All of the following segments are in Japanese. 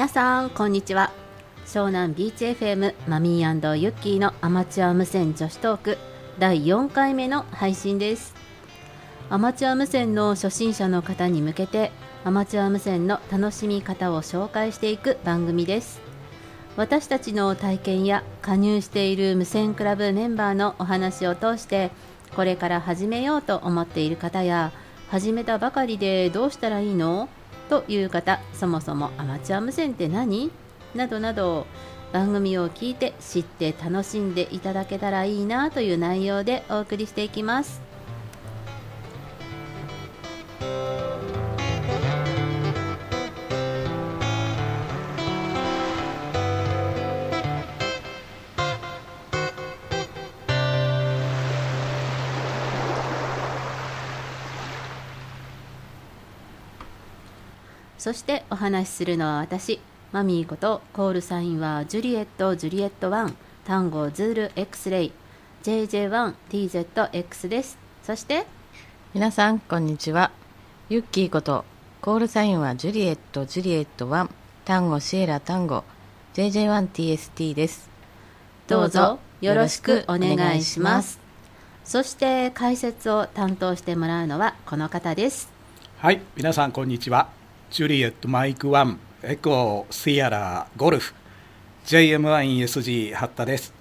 皆さんこんにちは。湘南ビーチ FM マミーユッキーのアマチュア無線女子トーク第4回目の配信です。アマチュア無線の初心者の方に向けてアマチュア無線の楽しみ方を紹介していく番組です。私たちの体験や加入している無線クラブメンバーのお話を通してこれから始めようと思っている方や始めたばかりでどうしたらいいの？という方そもそもアマチュア無線って何？などなど番組を聞いて知って楽しんでいただけたらいいなという内容でお送りしていきます。そしてお話しするのは私マミーことコールサインはジュリエットジュリエット1単語ズール X レイ JJ1TZX です。そして皆さんこんにちは。ユッキーことコールサインはジュリエットジュリエット1単語シエラ単語 JJ1TST です。どうぞよろしくお願いします。そして解説を担当してもらうのはこの方です。はい皆さんこんにちは Juliett Mike 1 Echo Sierra Golf JM1ESG 八田です。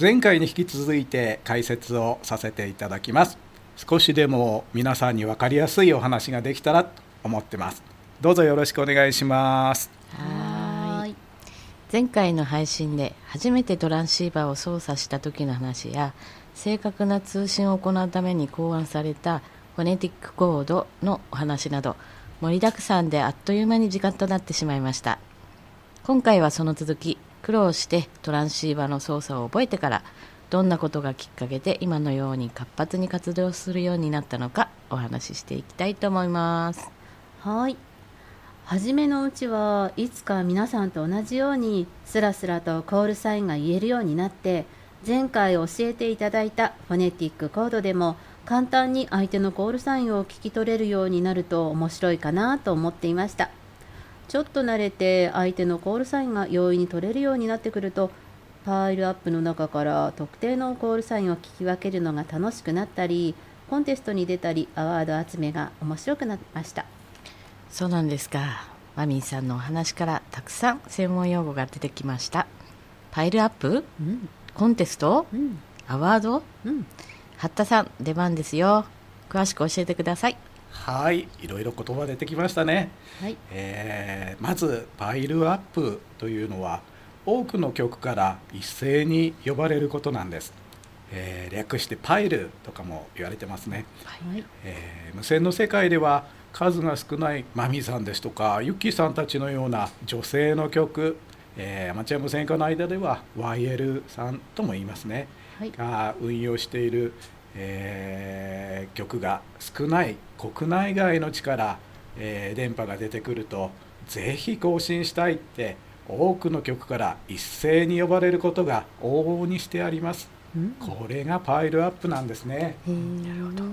前回に引き続いて解説をさせていただきます。少しでも皆さんに分かりやすいお話ができたらと思ってます。どうぞよろしくお願いします。はい。前回の配信で初めてトランシーバーを操作した時の話や正確な通信を行うために考案されたフォネティックコードのお話など盛りだくさんであっという間に時間となってしまいました。今回はその続き苦労してトランシーバーの操作を覚えてからどんなことがきっかけで今のように活発に活動するようになったのかお話ししていきたいと思います。はい。初めのうちはいつか皆さんと同じようにスラスラとコールサインが言えるようになって前回教えていただいたフォネティックコードでも簡単に相手のコールサインを聞き取れるようになると面白いかなと思っていました。ちょっと慣れて相手のコールサインが容易に取れるようになってくるとパイルアップの中から特定のコールサインを聞き分けるのが楽しくなったりコンテストに出たりアワード集めが面白くなりました。そうなんですか。マミーさんのお話からたくさん専門用語が出てきました。パイルアップ、うん、コンテスト、うん、アワード、うん八田さん出番ですよ。詳しく教えてください。はい。いろいろ言葉出てきましたね、はい。えー、まずパイルアップというのは多くの曲から一斉に呼ばれることなんです、えー、略してパイルとかも言われてますね、はい。えー、無線の世界では数が少ないマミさんですとかユッキーさんたちのような女性の曲、えー、アマチュア無線化の間では YL さんとも言いますね、はい、が運用している、えー、曲が少ない国内外の地から、えー、電波が出てくるとぜひ更新したいって多くの曲から一斉に呼ばれることが往々にしてあります、うん、これがパイルアップなんですね。なるほど。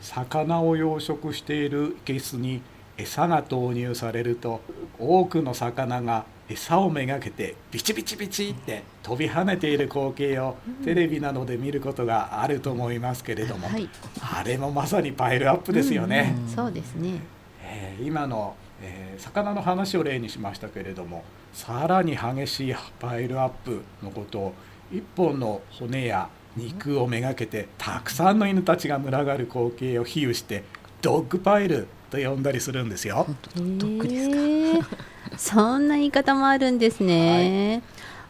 魚を養殖している生けすに餌が投入されると多くの魚が餌をめがけてビチビチビチって飛び跳ねている光景をテレビなどで見ることがあると思いますけれども、はい、あれもまさにパイルアップですよね。うん。うん、そうですね、えー、今の、えー、魚の話を例にしましたけれどもさらに激しいパイルアップのことを一本の骨や肉をめがけてたくさんの犬たちが群がる光景を比喩してドッグパイルと呼んだりするんですよ。ドッグですか？そんな言い方もあるんですね。はい、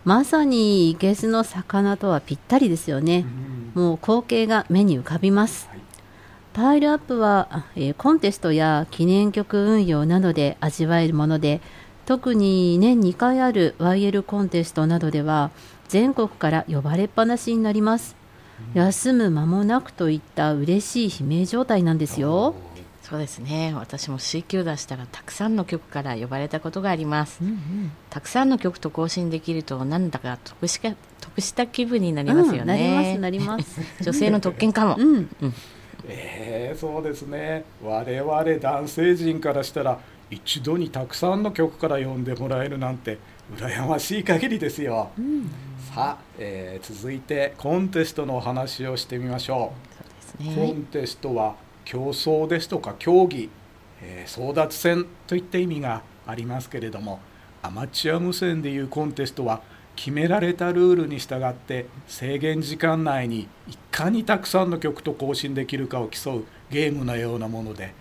まさにいけすの魚とはぴったりですよね。うん、もう光景が目に浮かびます。はい、パイルアップは、えー、コンテストや記念曲運用などで味わえるもので、特に年2回ある YL コンテストなどでは全国から呼ばれっぱなしになります。休む間もなくといった嬉しい悲鳴状態なんですよ。そうですね。私も C 級出したらたくさんの曲から呼ばれたことがあります、うんうん、たくさんの曲と更新できるとなんだか得しか得した気分になりますよね、うん、なりますなります。女性の特権かも、うん、うん、えー、そうですね。我々男性陣からしたら一度にたくさんの曲から読んでもらえるなんて羨ましい限りですよ、うん、さあ、えー、続いてコンテストのお話をしてみましょう、ね、コンテストは競争ですとか競技、えー、争奪戦といった意味がありますけれどもアマチュア無線でいうコンテストは決められたルールに従って制限時間内にいかにたくさんの曲と更新できるかを競うゲームのようなもので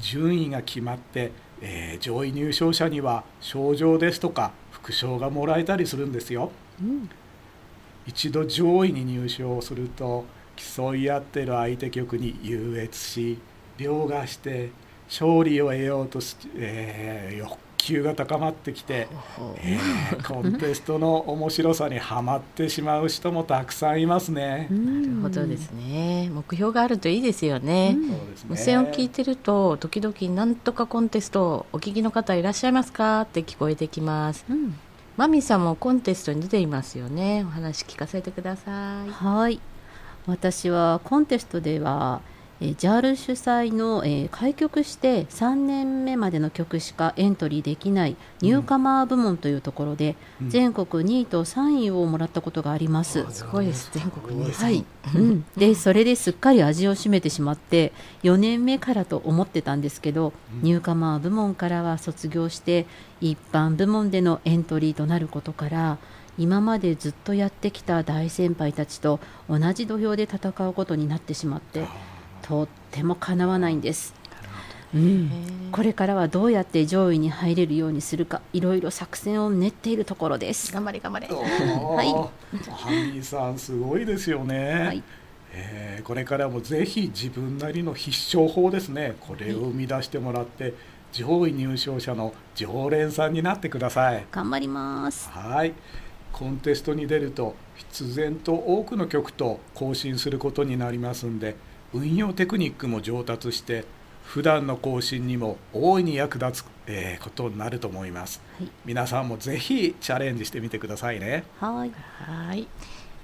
順位が決まって、えー、上位入賞者には賞状ですとか副賞がもらえたりするんですよ。うん、一度上位に入賞すると競い合ってる相手局に優越し凌駕して勝利を得ようとし、えー、欲求が高まってきて、えー、コンテストの面白さにはまってしまう人もたくさんいますね。なるほどですね。目標があるといいですよね。無線を聞いてると時々なんとかコンテストお聞きの方いらっしゃいますかって聞こえてきます。うん、マミさんもコンテストに出ていますよね。お話聞かせてください。はい。私はコンテストではえー、JAL 主催の、えー、開局して3年目までの曲しかエントリーできないニューカマー部門というところで、うん、全国2位と3位をもらったことがあります。すごいです。全国2位、はい、うん、でそれですっかり味を占めてしまって4年目からと思ってたんですけど、うん、ニューカマー部門からは卒業して一般部門でのエントリーとなることから今までずっとやってきた大先輩たちと同じ土俵で戦うことになってしまって。とってもかなわないんです。うん、これからはどうやって上位に入れるようにするかいろいろ作戦を練っているところです。頑張れ頑張れ。はい。ハミーさんすごいですよね、はい、えー、これからもぜひ自分なりの必勝法ですね。これを生み出してもらって、上位入賞者の常連さんになってください。頑張ります。はい。コンテストに出ると必然と多くの曲と更新することになりますんで運用テクニックも上達して普段の更新にも大いに役立つ、えー、ことになると思います、はい、皆さんもぜひチャレンジしてみてくださいね。はい。はい。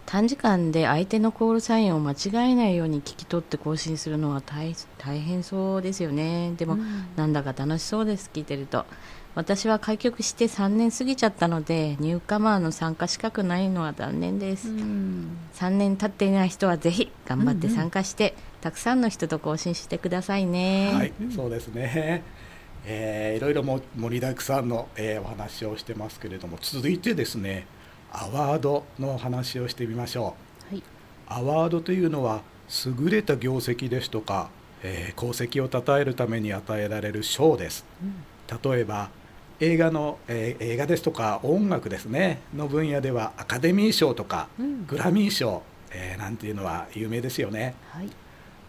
短時間で相手のコールサインを間違えないように聞き取って更新するのは大大変そうですよね。でも、うん、なんだか楽しそうです聞いてると。私は開局して3年過ぎちゃったのでニューカマーの参加資格ないのは残念です、うん、3年経っていない人はぜひ頑張って参加して、うんうん、たくさんの人と更新してくださいね。はい、そうですね。えー、いろいろも盛りだくさんの、えー、お話をしてますけれども続いてですねアワードの話をしてみましょう、はい、アワードというのは優れた業績ですとか、えー、功績を称えるために与えられる賞です、うん、例えば映画の、えー、映画ですとか音楽ですね。の分野ではアカデミー賞とか、うん、グラミー賞、えー、なんていうのは有名ですよね、はい、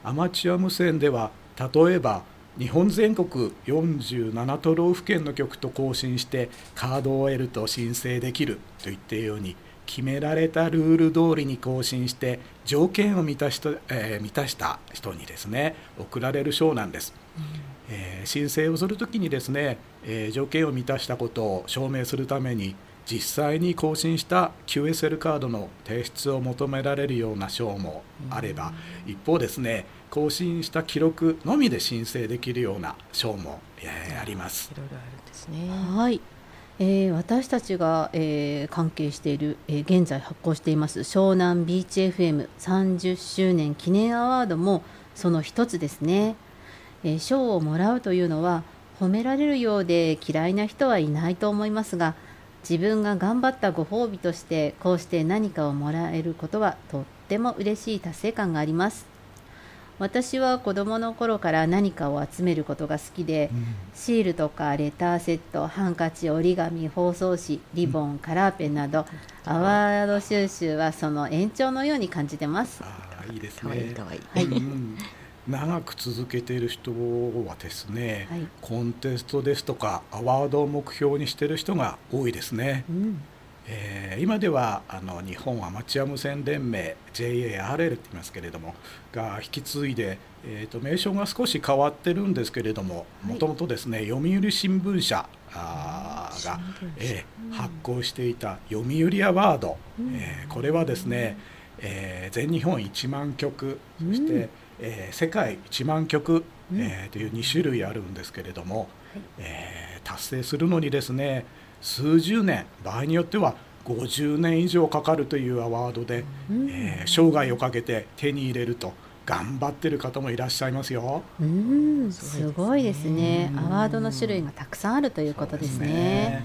アマチュア無線では例えば日本全国47都道府県の局と交信してカードを得ると申請できるといったように決められたルール通りに更新して条件を満たした,、えー、満たした人にですね贈られる賞なんです。うんえー、申請をするときにですね、えー、条件を満たしたことを証明するために実際に更新した QSL カードの提出を求められるような賞もあれば、一方ですね更新した記録のみで申請できるような賞も、えー、あります。いろいろあるんですね。はい。えー、私たちが、えー、関係している、えー、現在発行しています湘南ビーチ FM30 周年記念アワードもその一つですね。え賞をもらうというのは褒められるようで嫌いな人はいないと思いますが自分が頑張ったご褒美としてこうして何かをもらえることはとっても嬉しい達成感があります。私は子供の頃から何かを集めることが好きで、うん、シールとかレターセットハンカチ折り紙包装紙リボン、うん、カラーペンなどアワード収集はその延長のように感じてます。あいいですね。はい、うん長く続けている人はですね、はい、コンテストですとかアワードを目標にしている人が多いですね。うん。えー、今ではあの日本アマチュア無線連盟 JARL って言いますけれどもが引き継いで、えーと、名称が少し変わってるんですけれどももともとですね読売新聞社あが、えー、発行していた読売アワード、うん、えー、これはですね、えー、全日本1万曲そして、えー、世界1万曲、えー、という2種類あるんですけれども、はい、えー、達成するのにですね数十年場合によっては50年以上かかるというアワードで、うん、えー、生涯をかけて手に入れると頑張ってる方もいらっしゃいますよ。うん、すごいですね。アワードの種類がたくさんあるということですね。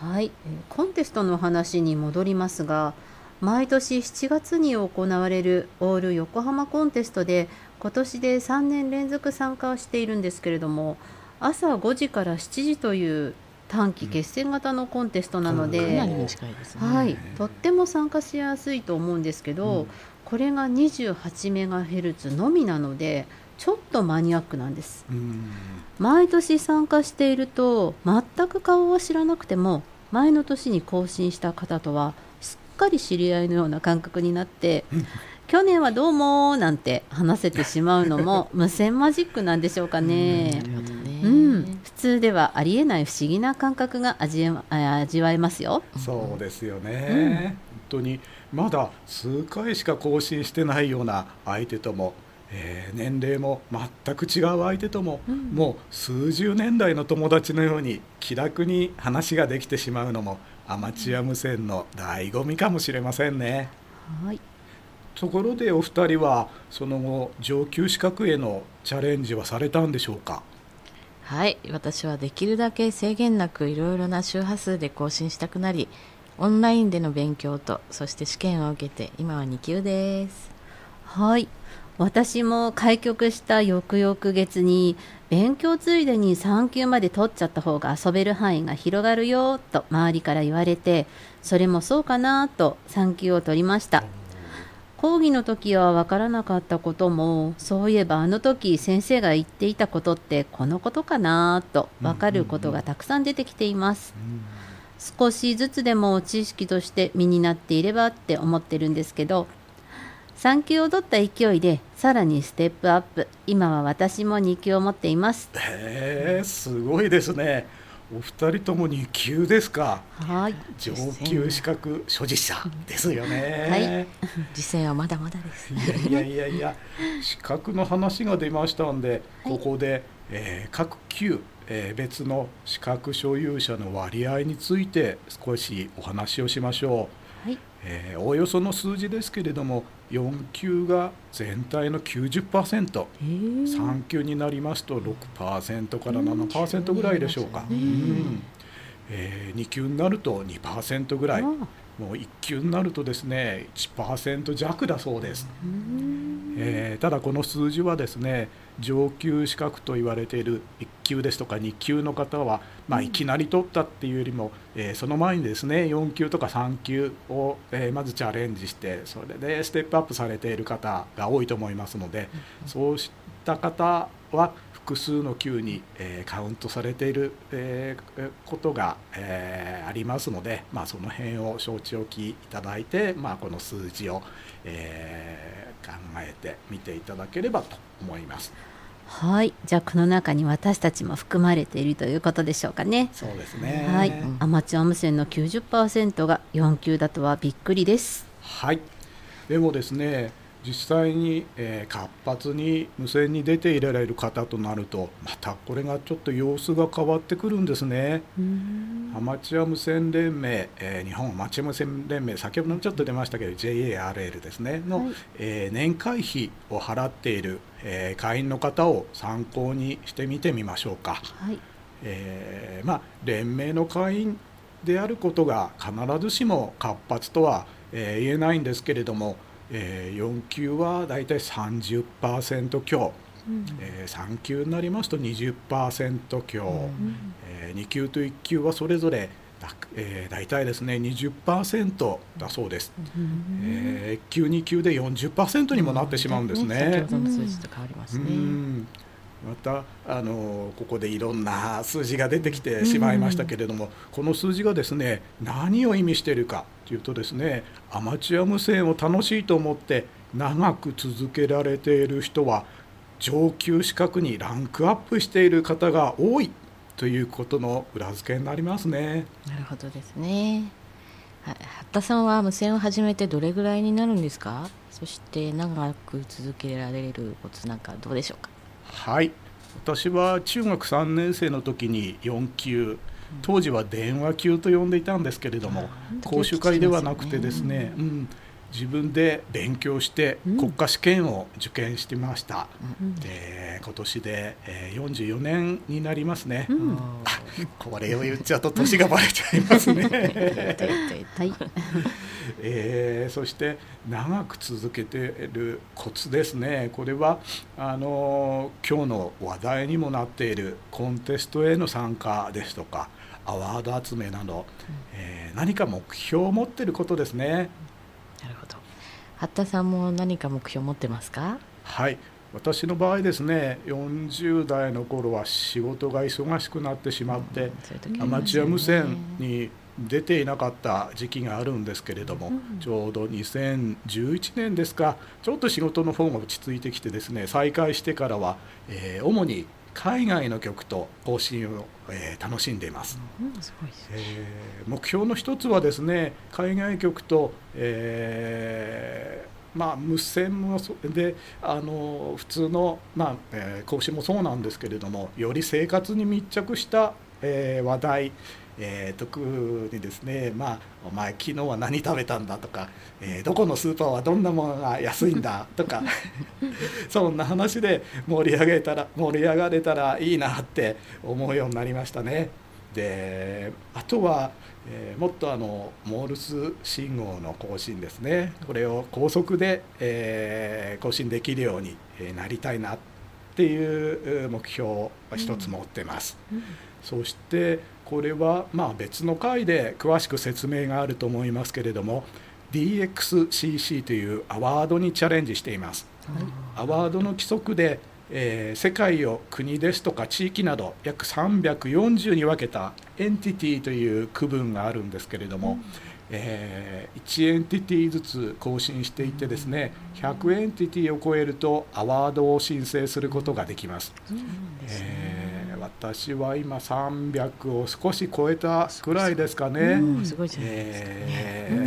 すね。はい、コンテストの話に戻りますが、毎年7月に行われるオール横浜コンテストで今年で3年連続参加をしているんですけれども、朝5時から7時という短期決戦型のコンテストなので、はい、とっても参加しやすいと思うんですけど、うん、これが28メガヘルツのみなのでちょっとマニアックなんです、毎年参加していると全く顔を知らなくても前の年に更新した方とはかり知り合いのような感覚になって去年はどうもなんて話せてしまうのも 無線マジックなんでしょうかね。うん、普通ではありえない不思議な感覚が味味わえますよ。そうですよね、うん、本当にまだ数回しか更新してないような相手とも、えー、年齢も全く違う相手とも、うん、もう数十年代の友達のように気楽に話ができてしまうのもアマチュア無線の醍醐味かもしれませんね。はい。ところでお二人はその後上級資格へのチャレンジはされたんでしょうか？はい。私はできるだけ制限なくいろいろな周波数で更新したくなりオンラインでの勉強とそして試験を受けて今は2級です。はい私も開局した翌々月に勉強ついでに3級まで取っちゃった方が遊べる範囲が広がるよと周りから言われてそれもそうかなと3級を取りました。講義の時は分からなかったこともそういえばあの時先生が言っていたことってこのことかなと分かることがたくさん出てきています、少しずつでも知識として身になっていればって思ってるんですけど3級を取った勢いでさらにステップアップ今は私も2級を持っていますへえすごいですねお二人とも2級ですか。はい。上級資格所持者ですよね。はい。実践はまだまだです。いやいやいや資格の話が出ましたんで、ここで、えー、各級、えー、別の資格所有者の割合について少しお話をしましょう。えー、おおよその数字ですけれども4級が全体の 90%3 級になりますと6%から7%ぐらいでしょうか、うん。えー、2級になると2%ぐらい。もう1級になるとですね1%弱だそうです。えー、ただこの数字はですね上級資格と言われている1級ですとか2級の方は、まあ、いきなり取ったっていうよりも、えー、その前にですね4級とか3級を、えー、まずチャレンジしてそれでステップアップされている方が多いと思いますので、そうした方は複数の級に、えー、カウントされている、えー、ことが、えー、ありますので、まあ、その辺を承知おきいただいて、まあ、この数字を、えー、考えてみていただければと思います。はい、じゃあこの中に私たちも含まれているということでしょうかね。そうですね。はい、アマチュア無線の90%が4級だとはびっくりです。はい。でもですね、実際に、えー、活発に無線に出ていられる方となるとまたこれがちょっと様子が変わってくるんですね。アマチュア無線連盟、えー、日本アマチュア無線連盟先ほどもちょっと出ましたけど JARL ですねの、はい、えー、年会費を払っている、え会員の方を参考にしてみてみましょうか。はい、えまあ、連盟の会員であることが必ずしも活発とは、え言えないんですけれどもえー、4級はだいたい30%強、うん、えー、3級になりますと20%強、うん、えー、2級と1級はそれぞれだ、えー、大体ですね20%だそうです、うん、えー、1級2級で40%にもなってしまうんですね。うん。またあのここでいろんな数字が出てきてしまいましたけれども、この数字がですね何を意味しているかというとですねアマチュア無線を楽しいと思って長く続けられている人は上級資格にランクアップしている方が多いということの裏付けになりますね。なるほどですね。八田さんは無線を始めてどれぐらいになるんですか？そして長く続けられるコツなんかどうでしょうか？はい私は中学3年生の時に4級当時は電話級と呼んでいたんですけれども講習会ではなくてですね、うん、自分で勉強して国家試験を受験してました、うん、で今年で、えー、44年になりますね、うん、これを言っちゃうと年がバレちゃいますね。はい。えー、そして長く続けているコツですね。これはあの今日の話題にもなっているコンテストへの参加ですとかアワード集めなど、えー、何か目標を持っていることですね。なるほど。八田さんも何か目標を持ってますか？はい。私の場合ですね40代の頃は仕事が忙しくなってしまって、うん、アマチュア無線に出ていなかった時期があるんですけれども、うん、ちょうど2011年ですかちょっと仕事の方が落ち着いてきてですね再開してからは、えー、主に海外の曲と更新を、えー、楽しんでいます、うん、すえー、目標の一つはですね海外曲と、えー、まあ、無線もであの普通の、まあえー、更新もそうなんですけれどもより生活に密着した、え話題えー、特にですね、まあ、お前昨日は何食べたんだとか、えー、どこのスーパーはどんなものが安いんだとか そんな話で盛り上げたら盛り上がれたらいいなって思うようになりましたね。であとは、えー、もっとあのモールス信号の更新ですねこれを高速で、えー、更新できるようになりたいなっていう目標を一つ持ってます。うんうん、そしてこれはまあ別の回で詳しく説明があると思いますけれども DXCC というアワードにチャレンジしています。アワードの規則で、えー、世界を国ですとか地域など約340に分けたエンティティという区分があるんですけれども、うんえー、1エンティティずつ更新していってですね100エンティティを超えるとアワードを申請することができます。えー、私は今300を少し超えたくらいですかね。すごいえ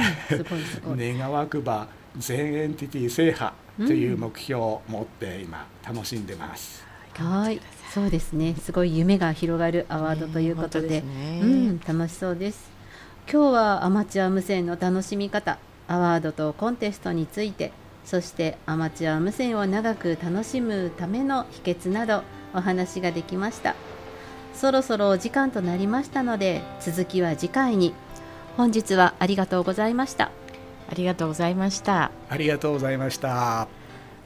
願わくば全エンティティ制覇という目標を持って今楽しんでます。はい、そうですね。すごい夢が広がるアワードということで、ね、うん、楽しそうです。今日はアマチュア無線の楽しみ方アワードとコンテストについてそしてアマチュア無線を長く楽しむための秘訣などお話ができました。そろそろお時間となりましたので続きは次回に。本日はありがとうございました。ありがとうございました。ありがとうございました。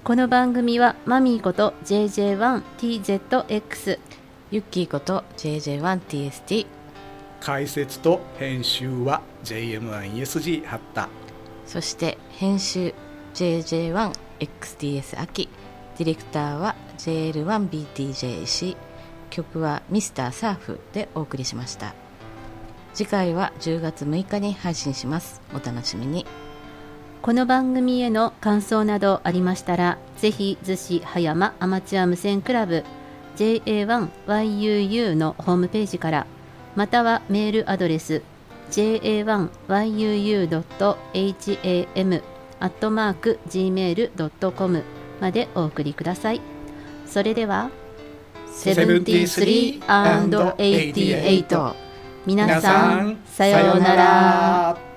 この番組はマミーこと JJ1TZX ユッキーこと JJ1TST 解説と編集は JM1ESG 貼ったそして編集 JJ1XTS 秋。ディレクターは JL1BTJC 曲は Mr. サーフでお送りしました。次回は10月6日に配信します。お楽しみに。この番組への感想などありましたらぜひ逗子葉山アマチュア無線クラブ JA1YUU のホームページから「またはメールアドレス ja1yuu.ham.gmail.com までお送りください。それでは、73&88 皆さん、さようなら。